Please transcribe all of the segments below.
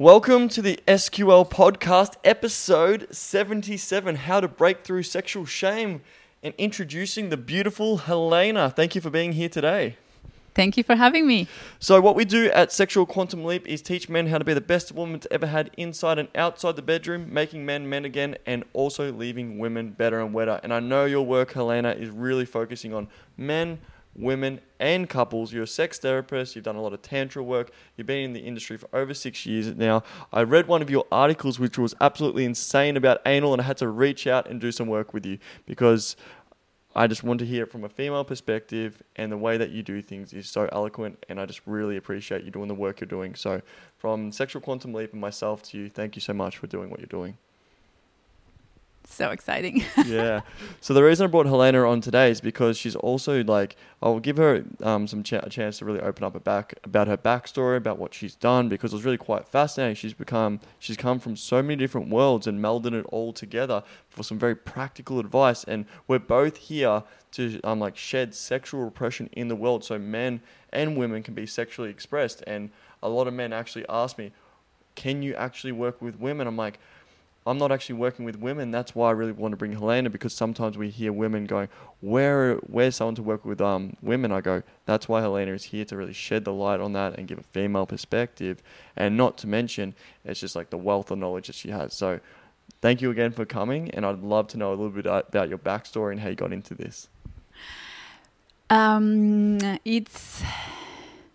Welcome to the SQL podcast, episode 77 How to Break Through Sexual Shame, and introducing the beautiful Helena. Thank you for being here today. Thank you for having me. So, what we do at Sexual Quantum Leap is teach men how to be the best woman to ever had inside and outside the bedroom, making men men again, and also leaving women better and wetter. And I know your work, Helena, is really focusing on men women, and couples. You're a sex therapist. You've done a lot of tantra work. You've been in the industry for over six years now. I read one of your articles, which was absolutely insane about anal, and I had to reach out and do some work with you because I just want to hear it from a female perspective, and the way that you do things is so eloquent, and I just really appreciate you doing the work you're doing. So, from Sexual Quantum Leap and myself to you, thank you so much for doing what you're doing so exciting. yeah. So the reason I brought Helena on today is because she's also like I'll give her um, some ch- a chance to really open up back about her backstory, about what she's done, because it was really quite fascinating. She's become she's come from so many different worlds and melded it all together for some very practical advice. And we're both here to um, like shed sexual repression in the world, so men and women can be sexually expressed. And a lot of men actually ask me, "Can you actually work with women?" I'm like I'm not actually working with women. That's why I really want to bring Helena because sometimes we hear women going, "Where, where's someone to work with um women?" I go, "That's why Helena is here to really shed the light on that and give a female perspective, and not to mention, it's just like the wealth of knowledge that she has." So, thank you again for coming, and I'd love to know a little bit about your backstory and how you got into this. Um, it's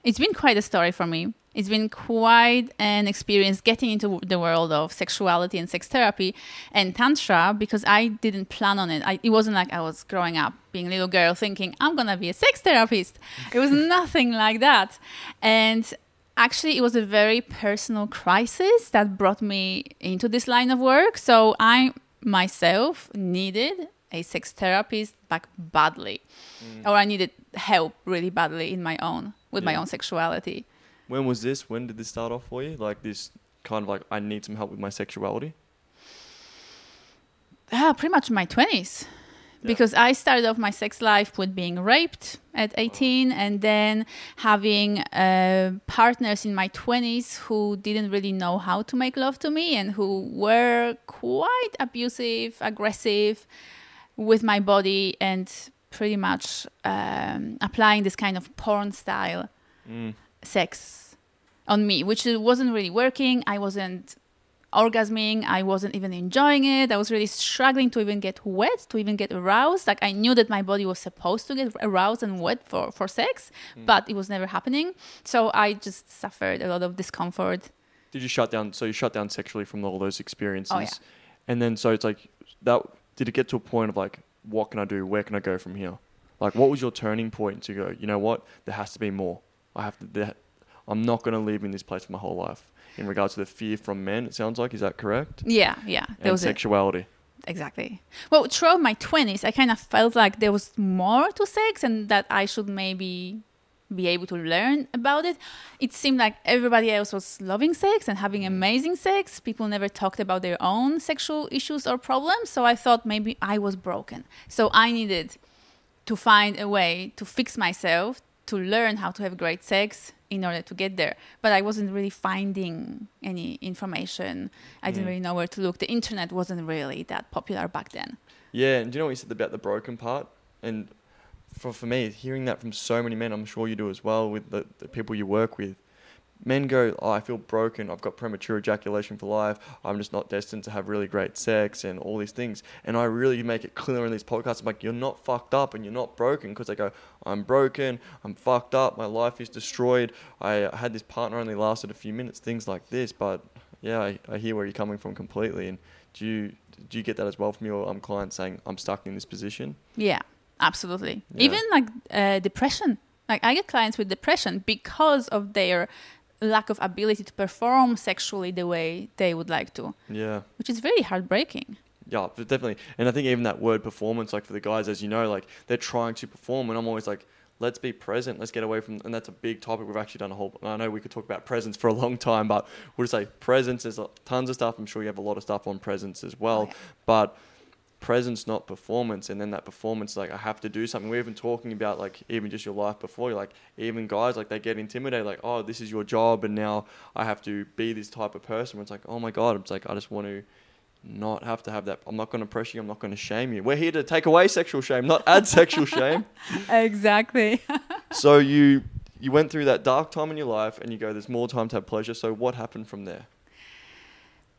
it's been quite a story for me it's been quite an experience getting into the world of sexuality and sex therapy and tantra because I didn't plan on it. I, it wasn't like I was growing up being a little girl thinking I'm gonna be a sex therapist. It was nothing like that, and actually it was a very personal crisis that brought me into this line of work. So I myself needed a sex therapist like badly, mm. or I needed help really badly in my own with yeah. my own sexuality. When was this? When did this start off for you? Like this kind of like I need some help with my sexuality. Ah, pretty much my twenties. Yeah. Because I started off my sex life with being raped at 18 and then having uh, partners in my 20s who didn't really know how to make love to me and who were quite abusive, aggressive with my body and pretty much um, applying this kind of porn style mm sex on me, which wasn't really working. I wasn't orgasming. I wasn't even enjoying it. I was really struggling to even get wet, to even get aroused. Like I knew that my body was supposed to get aroused and wet for, for sex, mm. but it was never happening. So I just suffered a lot of discomfort. Did you shut down? So you shut down sexually from all those experiences, oh, yeah. and then so it's like that. Did it get to a point of like, what can I do? Where can I go from here? Like, what was your turning point to go? You know what? There has to be more. I have to. I'm not going to live in this place for my whole life. In regards to the fear from men, it sounds like is that correct? Yeah, yeah. There and sexuality. It. Exactly. Well, throughout my twenties, I kind of felt like there was more to sex, and that I should maybe be able to learn about it. It seemed like everybody else was loving sex and having mm. amazing sex. People never talked about their own sexual issues or problems. So I thought maybe I was broken. So I needed to find a way to fix myself, to learn how to have great sex, in order to get there. But I wasn't really finding any information. I didn't mm. really know where to look. The internet wasn't really that popular back then. Yeah, and do you know what you said about the broken part? And for, for me, hearing that from so many men, I'm sure you do as well with the, the people you work with, men go, oh, I feel broken. I've got premature ejaculation for life. I'm just not destined to have really great sex and all these things. And I really make it clear in these podcasts. I'm like, you're not fucked up and you're not broken because they go, I'm broken. I'm fucked up. My life is destroyed. I had this partner only lasted a few minutes. Things like this. But yeah, I, I hear where you're coming from completely. And do you do you get that as well from your um, clients saying I'm stuck in this position? Yeah, absolutely. Yeah. Even like uh, depression. Like I get clients with depression because of their lack of ability to perform sexually the way they would like to. Yeah. Which is very heartbreaking. Yeah, definitely. And I think even that word performance, like for the guys, as you know, like they're trying to perform, and I'm always like, let's be present. Let's get away from, and that's a big topic. We've actually done a whole. I know we could talk about presence for a long time, but we'll just say presence. There's tons of stuff. I'm sure you have a lot of stuff on presence as well, oh, yeah. but presence, not performance. And then that performance, like I have to do something. We're even talking about like even just your life before. You like even guys, like they get intimidated. Like oh, this is your job, and now I have to be this type of person. Where it's like oh my god, it's like I just want to not have to have that. I'm not going to pressure you. I'm not going to shame you. We're here to take away sexual shame, not add sexual shame. Exactly. So you you went through that dark time in your life, and you go, "There's more time to have pleasure." So what happened from there?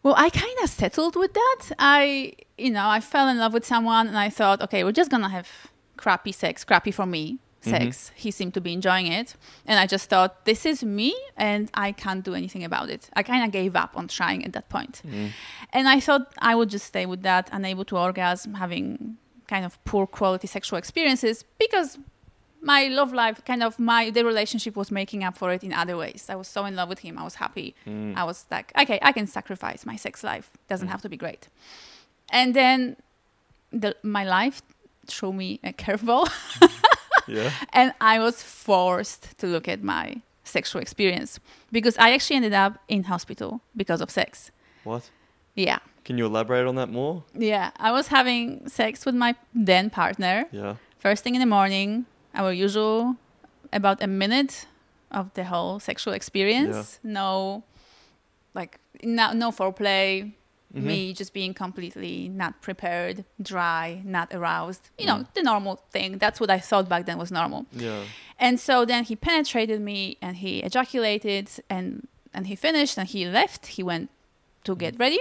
Well, I kind of settled with that. I, you know, I fell in love with someone and I thought, okay, we're just going to have crappy sex, crappy for me mm-hmm. sex. He seemed to be enjoying it. And I just thought, this is me and I can't do anything about it. I kind of gave up on trying at that point. Mm. And I thought I would just stay with that, unable to orgasm, having kind of poor quality sexual experiences because my love life kind of my the relationship was making up for it in other ways. I was so in love with him. I was happy. Mm. i was like okay i can sacrifice my sex life. Doesn't have to be great. And then the, my life threw me a curveball. Yeah. and i was forced to look at my sexual experience because i actually ended up in hospital because of sex. What? yeah. Can you elaborate on that more? yeah. I was having sex with my then partner. Yeah. first thing in the morning, our usual about a minute of the whole sexual experience. No, like no, no foreplay. Mhm. Me just being completely not prepared, dry, not aroused. You know, Mm. the normal thing. That's what I thought back then was normal. Yeah. And so then he penetrated me and he ejaculated and and he finished and he left. He went to get ready.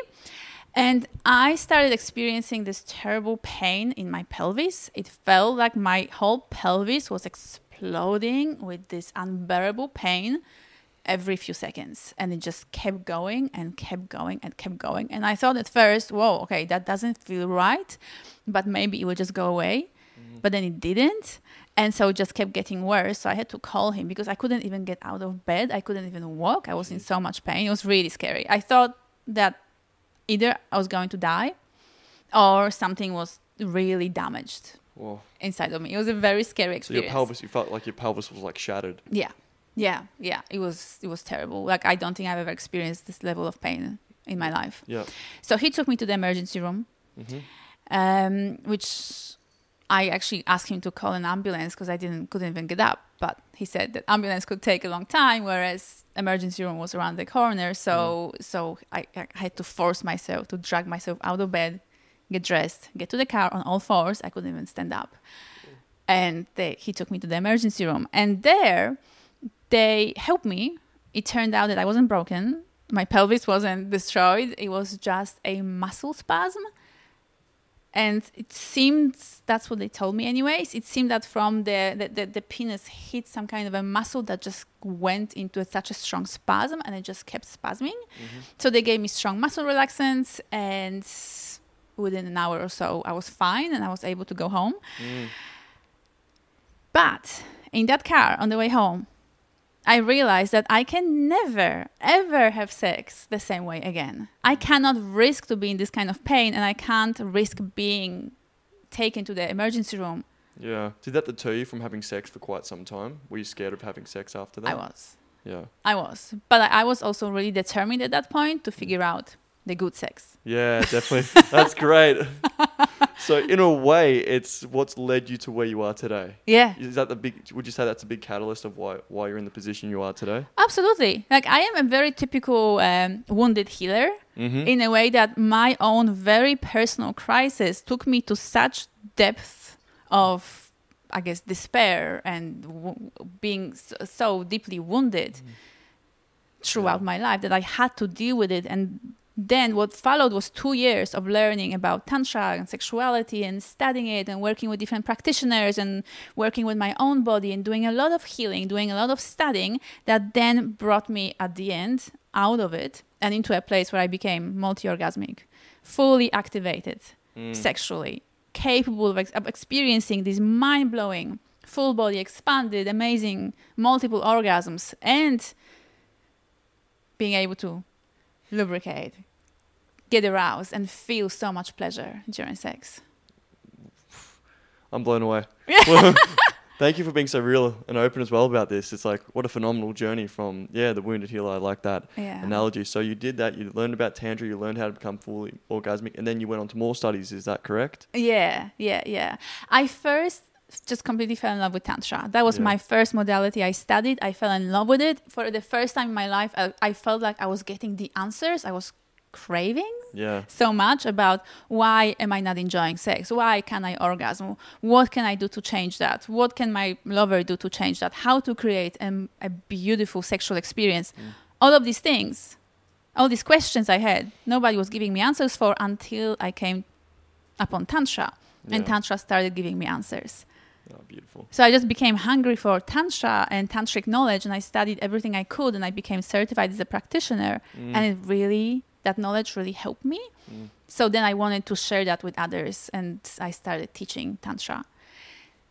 And I started experiencing this terrible pain in my pelvis. It felt like my whole pelvis was exploding with this unbearable pain every few seconds. And it just kept going and kept going and kept going. And I thought at first, whoa, okay, that doesn't feel right, but maybe it will just go away. Mm-hmm. But then it didn't. And so it just kept getting worse. So I had to call him because I couldn't even get out of bed. I couldn't even walk. I was in so much pain. It was really scary. I thought that either I was going to die or something was really damaged Well, inside of me. It was a very scary experience. so your pelvis, you felt like your pelvis was like shattered. Yeah. Yeah. Yeah. It was it was terrible. Like I don't think I've ever experienced this level of pain in my life. Yeah. So he took me to the emergency room, hmm um, which I actually asked him to call an ambulance because I didn't couldn't even get up. But he said that ambulance could take a long time, whereas emergency room was around the corner. So mm-hmm. so I, I had to force myself to drag myself out of bed, get dressed, get to the car on all fours. I couldn't even stand up, and they, he took me to the emergency room, and there they helped me. It turned out that I wasn't broken. My pelvis wasn't destroyed. It was just a muscle spasm and it seemed that's what they told me anyways. It seemed that from the the, the, the penis hit some kind of a muscle that just went into such a strong spasm and it just kept spasming. So they gave me strong muscle relaxants and within an hour or so i was fine and i was able to go home. Mm. but in that car on the way home I realized that I can never, ever have sex the same way again. I cannot risk to be in this kind of pain, and I can't risk being taken to the emergency room. Yeah. Did that deter you from having sex for quite some time? Were you scared of having sex after that? I was. Yeah. I was. But I, was also really determined at that point to figure out the good sex. Yeah, definitely. That's great. so in a way, it's what's led you to where you are today. Yeah, Is that the big? Would you say that's a big catalyst of why why you're in the position you are today? absolutely. Like, I am a very typical um, wounded healer. Mm-hmm. in a way that my own very personal crisis took me to such depth of i guess despair and w- being so, so deeply wounded throughout Yeah. my life that i had to deal with it and then what followed was two years of learning about tantra and sexuality and studying it and working with different practitioners and working with my own body and doing a lot of healing doing a lot of studying that then brought me at the end out of it and into a place where i became multi-orgasmic fully activated Mm. sexually capable of, ex- of experiencing these mind-blowing full body expanded amazing multiple orgasms and being able to lubricate get aroused and feel so much pleasure during sex I'm blown away. Thank you for being so real and open as well about this. It's like what a phenomenal journey from yeah the wounded healer. I like that Yeah. analogy. So you did that. You learned about tantra. You learned how to become fully orgasmic, and then you went on to more studies. Is that correct? Yeah, yeah, yeah. I first just completely fell in love with Tantra. That was Yeah. my first modality I studied. I fell in love with it. For the first time in my life, I, I felt like I was getting the answers I was craving Yeah. so much about why am I not enjoying sex? Why can I orgasm? What can I do to change that? What can my lover do to change that? How to create a, a beautiful sexual experience? Mm. All of these things, all these questions I had, nobody was giving me answers for until I came upon Tantra. And Tantra started giving me answers. Oh, beautiful. So I just became hungry for Tantra and Tantric knowledge, and I studied everything I could, and I became certified as a practitioner. Mm. And it really, that knowledge really helped me. Mm. So then I wanted to share that with others, and I started teaching Tantra.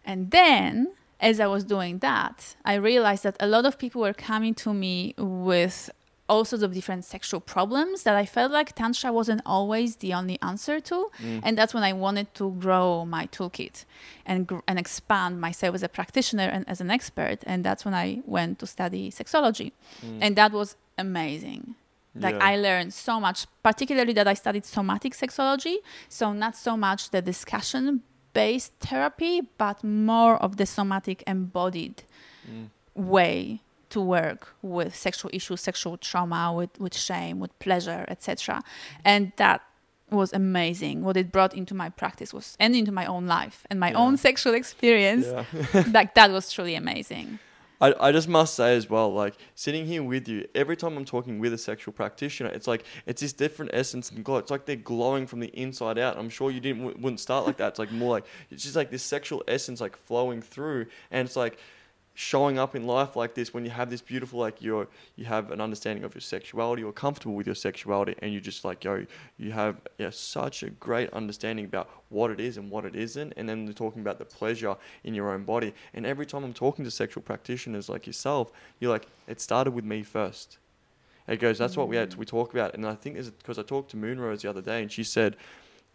And then, as I was doing that, I realized that a lot of people were coming to me with all sorts of different sexual problems that I felt like Tantra wasn't always the only answer to. Mm. And that's when I wanted to grow my toolkit and, gr- and expand myself as a practitioner and as an expert. And that's when I went to study sexology. Mm. And that was amazing. Like Yeah. I learned so much, particularly that I studied somatic sexology. So not so much the discussion based therapy, but more of the somatic embodied Mm. way to work with sexual issues, sexual trauma, with, with shame, with pleasure, etc. Mm-hmm. And that was amazing. What it brought into my practice was and into my own life and my Yeah. own sexual experience. Yeah. like that was truly amazing. I, I just must say as well, like sitting here with you, every time I'm talking with a sexual practitioner, it's like it's this different essence and glow. It's like they're glowing from the inside out. I'm sure you didn't w- wouldn't start like that. It's like more like it's just like this sexual essence like flowing through, and it's like showing up in life like this when you have this beautiful like you're you have an understanding of your sexuality you're comfortable with your sexuality and you just like yo you have yeah, such a great understanding about what it is and what it isn't and then they're talking about the pleasure in your own body. And every time i'm talking to sexual practitioners like yourself you're like it started with me first. It goes that's what we had we talk about and i think it's because i talked to moonrose the other day and she said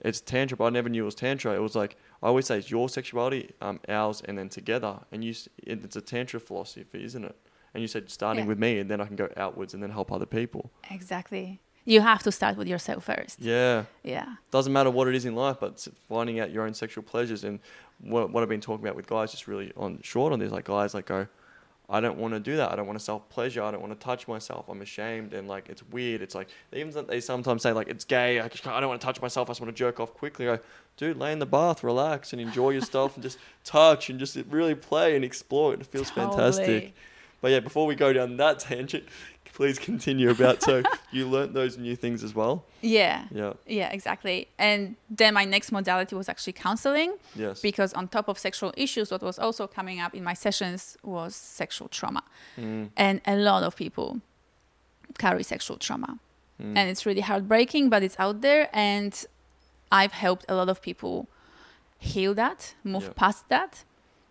it's tantra but i never knew it was tantra it was like I always say it's your sexuality, um, ours, and then together. And you, it, it's a tantra philosophy, isn't it? And you said starting Yeah. with me, and then I can go outwards and then help other people. Exactly. You have to start with yourself first. Yeah, Yeah. doesn't matter what it is in life, but finding out your own sexual pleasures and what, what I've been talking about with guys, just really on short on this. Like guys, like go, I don't want to do that. I don't want to self pleasure. I don't want to touch myself. I'm ashamed and like it's weird. It's like even they sometimes say like it's gay. I, just, I don't want to touch myself. I just want to jerk off quickly. I go, dude, lay in the bath, relax, and enjoy yourself, and just touch and just really play and explore. It feels fantastic. But yeah, before we go down that tangent, please continue about. So you learnt those new things as well. Yeah. Yeah. Yeah, exactly. And then my next modality was actually counseling Yes. because on top of sexual issues, what was also coming up in my sessions was sexual trauma. Mm, And a lot of people carry sexual trauma. mm. And it's really heartbreaking, but it's out there. And I've helped a lot of people heal that, move Yeah. past that,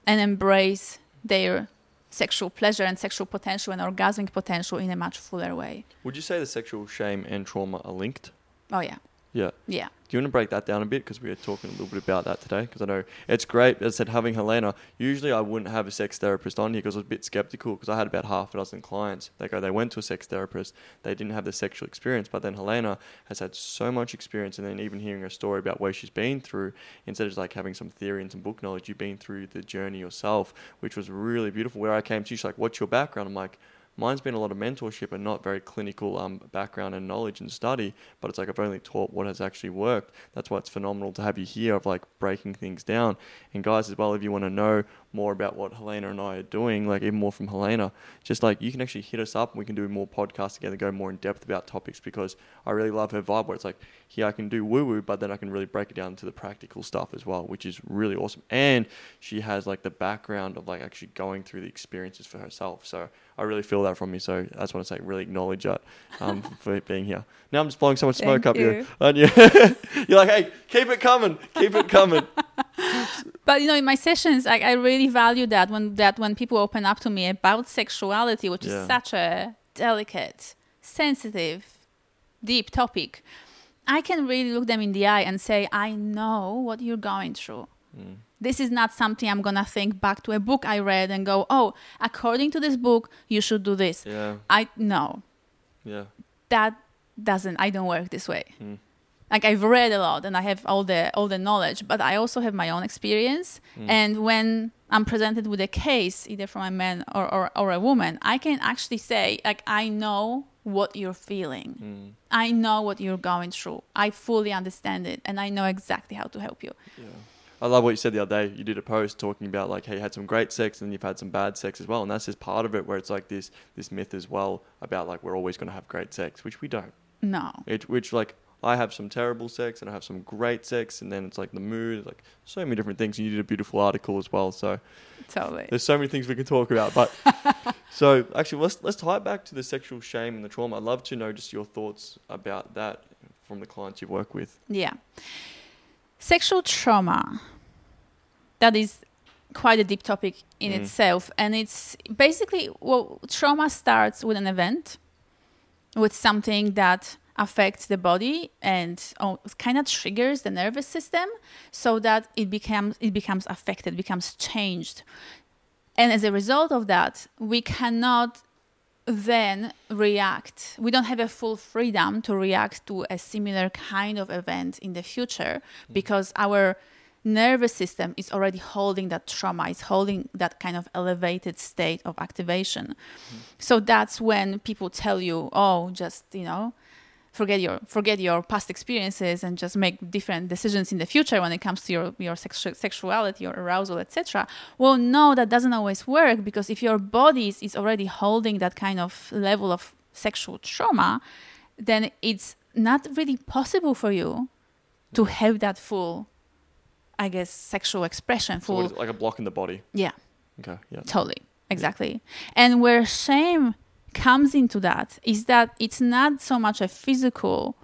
and embrace their sexual pleasure and sexual potential and orgasmic potential in a much fuller way. Would you say the sexual shame and trauma are linked? Oh, yeah. Yeah. Yeah. Do you want to break that down a bit? Because we were talking a little bit about that today. Because I know it's great. As I said, having Helena, usually I wouldn't have a sex therapist on here because I was a bit skeptical because I had about half a dozen clients. They go, they went to a sex therapist, they didn't have the sexual experience. But then Helena has had so much experience. And then even hearing her story about where she's been through, instead of just like having some theory and some book knowledge, you've been through the journey yourself, which was really beautiful. Where I came to, she's like, what's your background? I'm like, mine's been a lot of mentorship and not very clinical um, background and knowledge and study but it's like i've only taught what has actually worked. That's why it's phenomenal to have you here of like breaking things down. And guys as well if you want to know more about what helena and i are doing like even more from helena just like you can actually hit us up and we can do more podcasts together go more in depth about topics because i really love her vibe where it's like here i can do woo woo but then i can really break it down to the practical stuff as well which is really awesome. And she has like the background of like actually going through the experiences for herself. So I really feel that from me. So I just want to say, really acknowledge that um, for being here. Now I'm just blowing so much smoke Thank up you. you? You're like, hey, keep it coming, keep it coming. But you know, in my sessions, I, I really value that when that when people open up to me about sexuality, which Yeah. is such a delicate, sensitive, deep topic, I can really look them in the eye and say, I know what you're going through. Mm. This is not something I'm gonna think back to a book I read and go, oh, according to this book, you should do this. Yeah. I no, Yeah. that doesn't. I don't work this way. Mm. Like I've read a lot and I have all the all the knowledge, but I also have my own experience. Mm. And when I'm presented with a case, either from a man or, or, or a woman, I can actually say, like, I know what you're feeling. Mm. I know what you're going through. I fully understand it, and I know exactly how to help you. Yeah. I love what you said the other day. You did a post talking about like, hey, you had some great sex and you've had some bad sex as well, and that's just part of it. Where it's like this this myth as well about like we're always going to have great sex, which we don't. No. It, which like I have some terrible sex and I have some great sex, and then it's like the mood, like so many different things. And you did a beautiful article as well, so Totally. there's so many things we can talk about. But so actually, let's let's tie it back to the sexual shame and the trauma. I'd love to know just your thoughts about that from the clients you work with. Yeah. Sexual trauma. That is quite a deep topic in Mm. itself. And it's basically, well, trauma starts with an event, with something that affects the body and oh, kind of triggers the nervous system so that it becomes it becomes affected becomes changed and as a result of that we cannot then react. We don't have a full freedom to react to a similar kind of event in the future hmm. because our nervous system is already holding that trauma, is holding that kind of elevated state of activation. Hmm. So that's when people tell you, oh, just, you know, forget your forget your past experiences and just make different decisions in the future when it comes to your your sexu- sexuality or arousal etc well no that doesn't always work because if your body is already holding that kind of level of sexual trauma then it's not really possible for you to have that full i guess sexual expression So full it, like a block in the body. yeah Okay. Yeah. Totally. Exactly. And where shame comes into that is that it's not so much a physical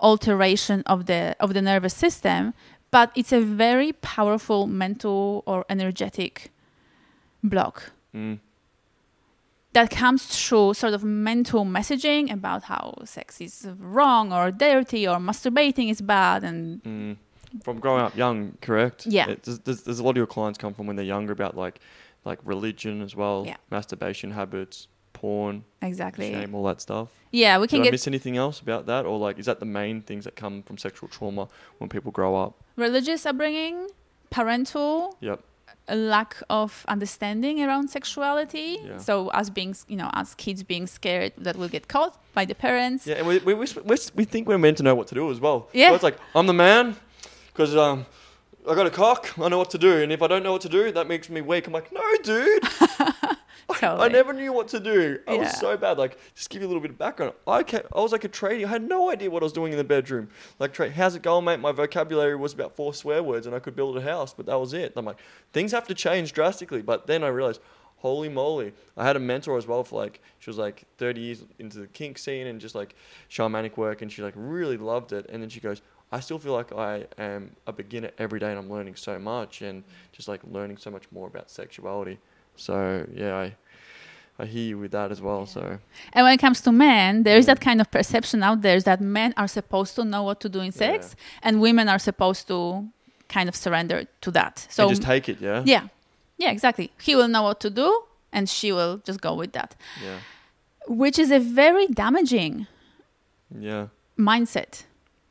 alteration of the of the nervous system, but it's a very powerful mental or energetic block Mm. that comes through sort of mental messaging about how sex is wrong or dirty or masturbating is bad and Mm. From growing up young, correct? Yeah. It, does, does, does a lot of your clients come from when they're younger about like like religion as well, Yeah. masturbation habits, porn, exactly. shame, all that stuff. Yeah, we can Did can I miss anything else about that, or like is that the main things that come from sexual trauma when people grow up? religious upbringing, parental Yep. a lack of understanding around sexuality. Yeah. So us being, you know, as kids being scared that we'll get caught by the parents. Yeah, and we, we, we, we, we think we're meant to know what to do as well. Yeah. So it's like, I'm the man because um, I got a cock, I know what to do. And if I don't know what to do, that makes me weak. I'm like, no, dude. I Totally. never knew what to do. I Yeah. was so bad. Like, just give you a little bit of background. I, ca I was like a tradie. I had no idea what I was doing in the bedroom. Like, tra- how's it going, mate? My vocabulary was about four swear words and I could build a house, but that was it. I'm like, things have to change drastically. But then I realized, holy moly. I had a mentor as well for like, she was like 30 years into the kink scene and just like shamanic work. And she like really loved it. And then she goes, I still feel like I am a beginner every day and I'm learning so much and just like learning so much more about sexuality. So yeah, I I hear you with that as well. So And when it comes to men, there is Yeah. that kind of perception out there is that men are supposed to know what to do in sex and women are supposed to kind of surrender to that. so So just take it, yeah. yeah. Yeah, exactly. He will know what to do and she will just go with that, Yeah. which is a very damaging Yeah. mindset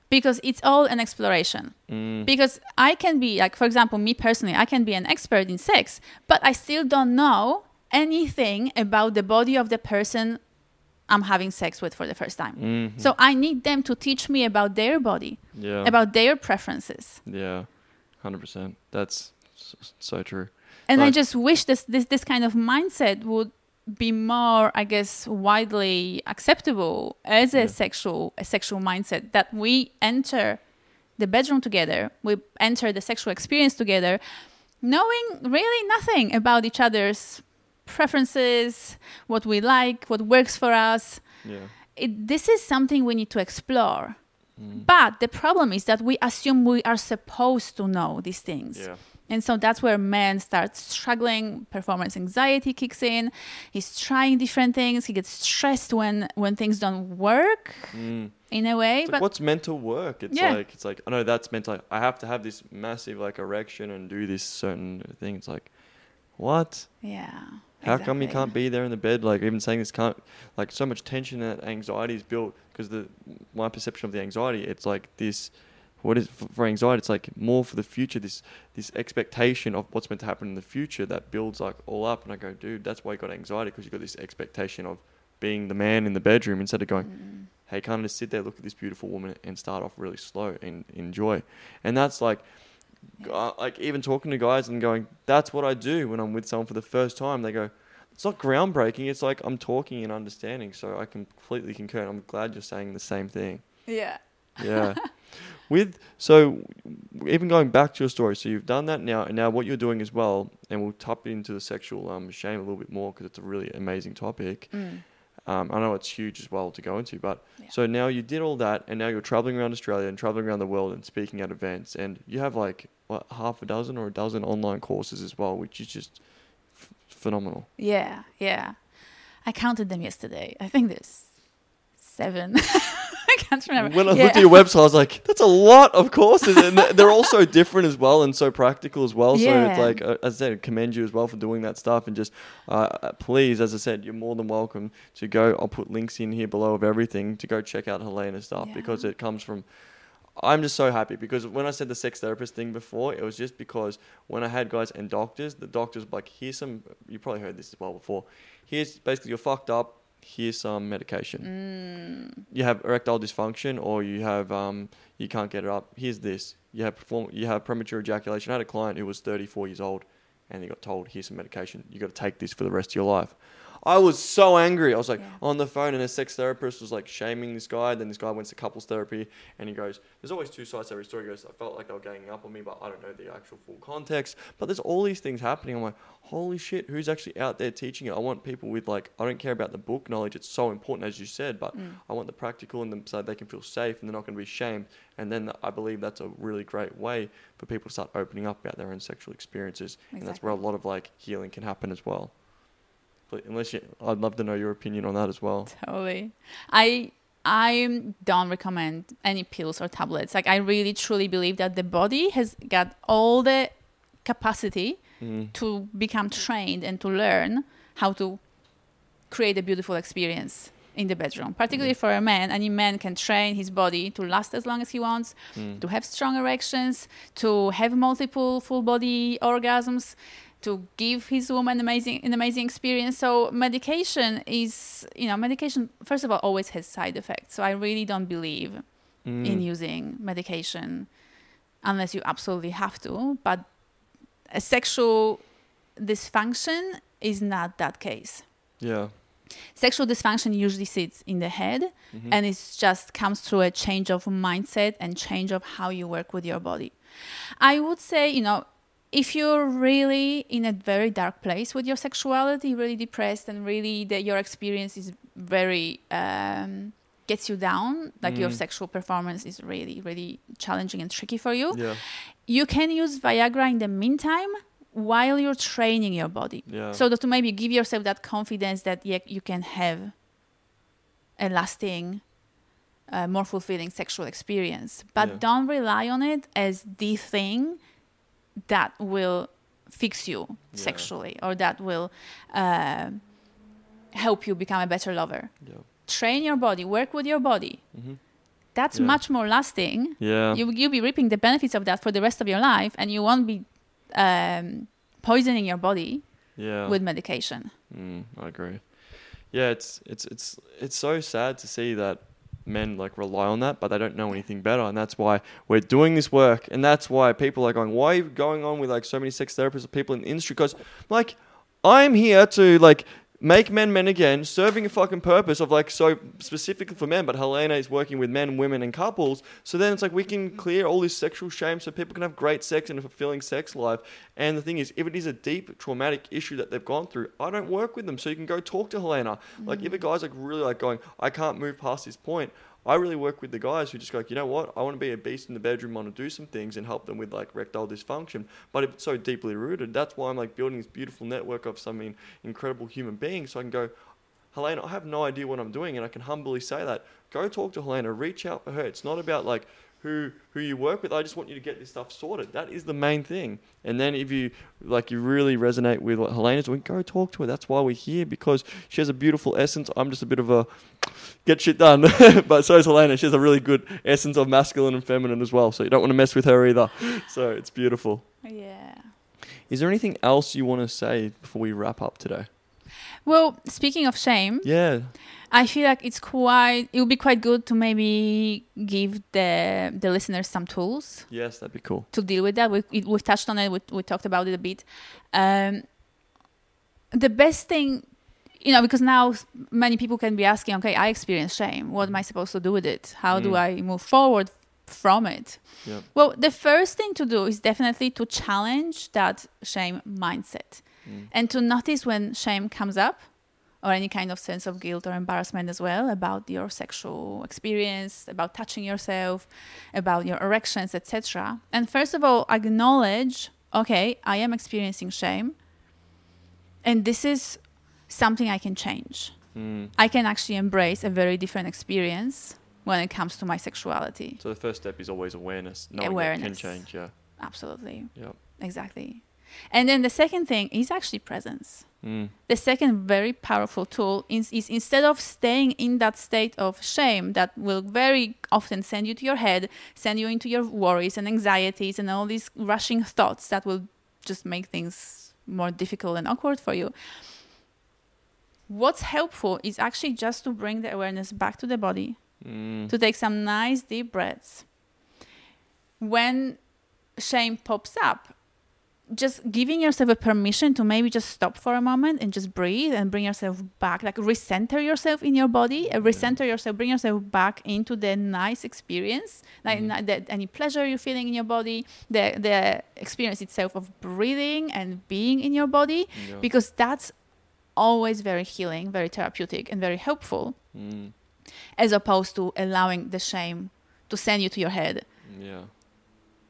because it's all an exploration. Mm. because I can be like, for example, me personally, I can be an expert in sex, but I still don't know anything about the body of the person I'm having sex with for the first time. Mhm. So I need them to teach me about their body, yeah. about their preferences. yeah. Hundred percent. That's s- so true. And I just wish this, this this kind of mindset would be more, I guess, widely acceptable as a Yeah. sexual a sexual mindset that we enter the bedroom together, we enter the sexual experience together, knowing really nothing about each other's preferences, what we like, what works for us. Yeah. It, this is something we need to explore. Mm. But the problem is that we assume we are supposed to know these things Yeah. And so that's where men start struggling. Performance anxiety kicks in. He's trying different things. He gets stressed when when things don't work Mm. in a way. It's but like, what's mental work? It's Yeah. like it's like I know that's mental. I have to have this massive like erection and do this certain thing. It's like, what? yeah. How come you can't be there in the bed? Like even saying this can't like so much tension and anxiety is built because the my perception of the anxiety. It's like this. What is for, anxiety? It's like more for the future. This this expectation of what's meant to happen in the future that builds like all up. And I go, dude, that's why you got anxiety because you got this expectation of being the man in the bedroom instead of going, Mm. hey, can't I just sit there, look at this beautiful woman, and start off really slow and enjoy? And that's like, uh, like even talking to guys and going, that's what I do when I'm with someone for the first time. They go, it's not groundbreaking. It's like I'm talking and understanding. So I completely concur. And I'm glad you're saying the same thing. Yeah. Yeah. with so even going back to your story, so you've done that now, and now what you're doing as well, and we'll tap into the sexual um, shame a little bit more because it's a really amazing topic. Mm. Um, I know it's huge as well to go into, but Yeah. so now you did all that, and now you're traveling around Australia and traveling around the world and speaking at events, and you have like what half a dozen or a dozen online courses as well, which is just f- phenomenal. Yeah, yeah. I counted them yesterday. I think there's seven. I can't remember. When I yeah. looked at your website, I was like, "That's a lot of courses, and they're- all so different as well, and so practical as well." So it's like, uh, as I said, commend you as well for doing that stuff, and just uh, uh, please, as I said, you're more than welcome to go. I'll put links in here below of everything to go check out Helena's stuff Yeah. because it comes from. I'm just so happy because when I said the sex therapist thing before, it was just because when I had guys and doctors, the doctors were like, "Here's some." You probably heard this as well before. Here's basically you're fucked up. Here's some medication Mm, you have erectile dysfunction or you have um, you can't get it up. Here's this. You have perform you have premature ejaculation. I had a client who was 34 years old and he got told, here's some medication. You got to take this for the rest of your life. I was so angry. I was like Yeah. on the phone and a sex therapist was like shaming this guy. Then this guy went to couples therapy and he goes, there's always two sides to every story. He goes, I felt like they were ganging up on me, but I don't know the actual full context. But there's all these things happening. I'm like, holy shit, who's actually out there teaching it? I want people with like, I don't care about the book knowledge. It's so important, as you said, but mm. I want the practical in them so they can feel safe and they're not going to be shamed. And then I believe that's a really great way for people to start opening up about their own sexual experiences. And that's where a lot of like healing can happen as well. But unless you, I'd love to know your opinion on that as well. Totally. I I don't recommend any pills or tablets. Like I really truly believe that the body has got all the capacity Mm. to become trained and to learn how to create a beautiful experience in the bedroom. Particularly for a man, any man can train his body to last as long as he wants, Mm. to have strong erections, to have multiple full body orgasms, to give his woman amazing an amazing experience. So medication is, you know, medication first of all always has side effects. So I really don't believe in Mm. using medication unless you absolutely have to. But a sexual dysfunction is not that case. Yeah. Sexual dysfunction usually sits in the head Mhm. and it just comes through a change of mindset and change of how you work with your body. I would say, you know, if you're really in a very dark place with your sexuality, really depressed, and really that your experience is very um, gets you down, like your Mm. sexual performance is really, really challenging and tricky for you, yeah. you can use Viagra in the meantime while you're training your body. Yeah. So that to maybe give yourself that confidence that yeah, you can have a lasting, uh, more fulfilling sexual experience. But Yeah. don't rely on it as the thing that will fix you Yeah. sexually or that will uh, help you become a better lover. yeah. Train your body, work with your body. hmm That's Yeah. much more lasting. Yeah. You, you'll be reaping the benefits of that for the rest of your life, and you won't be um, poisoning your body yeah. with medication. Mm, I agree. Yeah, it's it's it's it's so sad to see that men like rely on that, but they don't know anything better, and that's why we're doing this work, and that's why people are going, why are you going on with like so many sex therapists or people in the industry? Because like I'm here to like make men men again, serving a fucking purpose of like so specifically for men, but Helena is working with men, women, and couples. So then it's like we can clear all this sexual shame, so people can have great sex and a fulfilling sex life. And the thing is, if it is a deep traumatic issue that they've gone through, I don't work with them. So you can go talk to Helena. Like if a mm. guy's like really like going, I can't move past this point. I really work with the guys who just go, like, you know what, I want to be a beast in the bedroom, I want to do some things and help them with like erectile dysfunction. But if it's so deeply rooted, that's why I'm like building this beautiful network of some incredible human beings. So I can go, Helena, I have no idea what I'm doing, and I can humbly say that. Go talk to Helena, reach out for her. It's not about like who who you work with. I just want you to get this stuff sorted. That is the main thing. And then if you like you really resonate with what Helena's doing, go talk to her. That's why we're here because she has a beautiful essence. I'm just a bit of a get shit done. but so is Helena. She has a really good essence of masculine and feminine as well. So you don't want to mess with her either. So it's beautiful. Yeah. Is there anything else you want to say before we wrap up today? Well, speaking of shame, Yeah. I feel like it's quite. It would be quite good to maybe give the the listeners some tools Yes, that'd be cool. to deal with that. We we've touched on it. We, we talked about it a bit. Um, the best thing, you know, because now many people can be asking, okay, I experience shame. What am I supposed to do with it? How do Mm. I move forward from it? Yeah. Well, the first thing to do is definitely to challenge that shame mindset Mm. and to notice when shame comes up or any kind of sense of guilt or embarrassment as well about your sexual experience about touching yourself about your erections etc and first of all acknowledge okay i am experiencing shame and this is something i can change Mm. i can actually embrace a very different experience when it comes to my sexuality So the first step is always awareness. Knowing Awareness. can change. Yeah. absolutely Yep. exactly and then the second thing is actually presence Mm. The second very powerful tool is, is instead of staying in that state of shame that will very often send you to your head, send you into your worries and anxieties and all these rushing thoughts that will just make things more difficult and awkward for you. What's helpful is actually just to bring the awareness back to the body, Mm. to take some nice deep breaths. When shame pops up, just giving yourself a permission to maybe just stop for a moment and just breathe and bring yourself back, like recenter yourself in your body, uh, recenter yourself, bring yourself back into the nice experience, like Mhm. the, any pleasure you're feeling in your body, the the experience itself of breathing and being in your body, Yeah. because that's always very healing, very therapeutic, and very helpful, Mm. as opposed to allowing the shame to send you to your head Yeah.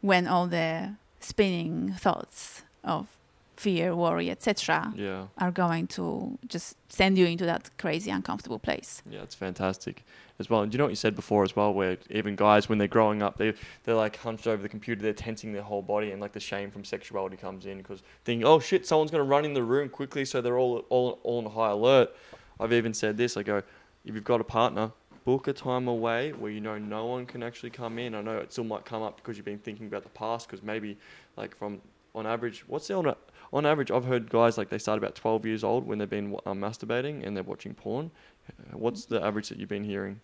when all the spinning thoughts of fear, worry, etc., Yeah. are going to just send you into that crazy, uncomfortable place. Yeah, it's fantastic as well. And do you know what you said before as well, where even guys when they're growing up, they they're like hunched over the computer, they're tensing their whole body, and like the shame from sexuality comes in because thinking, oh shit, someone's gonna run in the room quickly, so they're all all all on high alert. I've even said this. I go, if you've got a partner, book a time away where you know no one can actually come in. I know it still might come up because you've been thinking about the past, because maybe like from on average, what's the on on average? I've heard guys like they start about 12 years old when they've been um, masturbating and they're watching porn. Uh, What's the average that you've been hearing?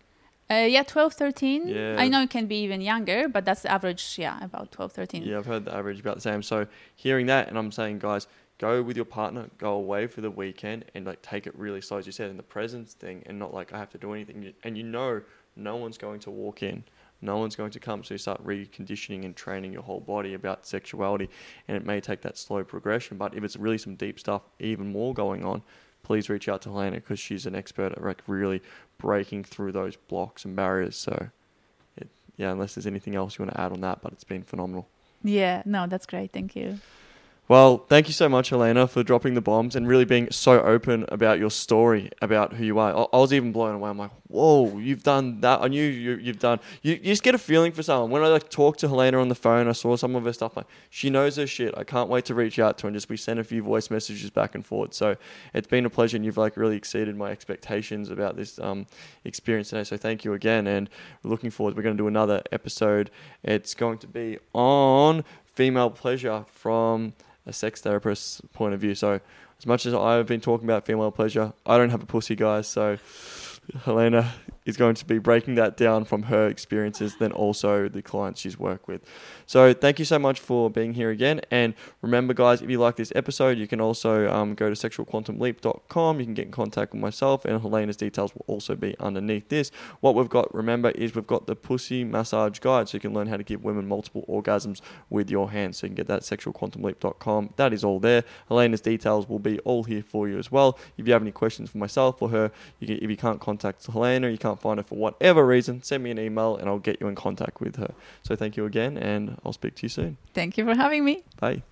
Uh, yeah, 12, 13. Yeah. I know it can be even younger, but that's the average, yeah, about 12, 13. Yeah, I've heard the average about the same. So hearing that, and I'm saying, guys, go with your partner, go away for the weekend, and like take it really slow, as you said, in the presence thing, and not like I have to do anything. And you know, no one's going to walk in, no one's going to come. So you start reconditioning and training your whole body about sexuality, and it may take that slow progression. But if it's really some deep stuff, even more going on, please reach out to Helena because she's an expert at like really breaking through those blocks and barriers. So. It, yeah, unless there's anything else you want to add on that, but it's been phenomenal. Yeah, no, that's great. Thank you. Well, thank you so much, Helena, for dropping the bombs and really being so open about your story, about who you are. I, I was even blown away. I'm like, whoa, you've done that. I knew you, you've done. You, you just get a feeling for someone. When I like talked to Helena on the phone, I saw some of her stuff. Like, she knows her shit. I can't wait to reach out to her and just we sent a few voice messages back and forth. So it's been a pleasure, and you've like really exceeded my expectations about this um, experience today. So thank you again, and looking forward. We're going to do another episode. It's going to be on female pleasure from a sex therapist's point of view. So, as much as I've been talking about female pleasure, I don't have a pussy, guys. So, Helena is going to be breaking that down from her experiences, then also the clients she's worked with. So, thank you so much for being here again. And remember, guys, if you like this episode, you can also um, go to sexualquantumleap.com. You can get in contact with myself, and Helena's details will also be underneath this. What we've got, remember, is we've got the pussy massage guide, so you can learn how to give women multiple orgasms with your hands. So you can get that at sexualquantumleap.com. That is all there. Helena's details will be all here for you as well. If you have any questions for myself or her, you can, if you can't contact Helena, you can't can't find her for whatever reason, send me an email and I'll get you in contact with her. So thank you again, and I'll speak to you soon. Thank you for having me. Bye.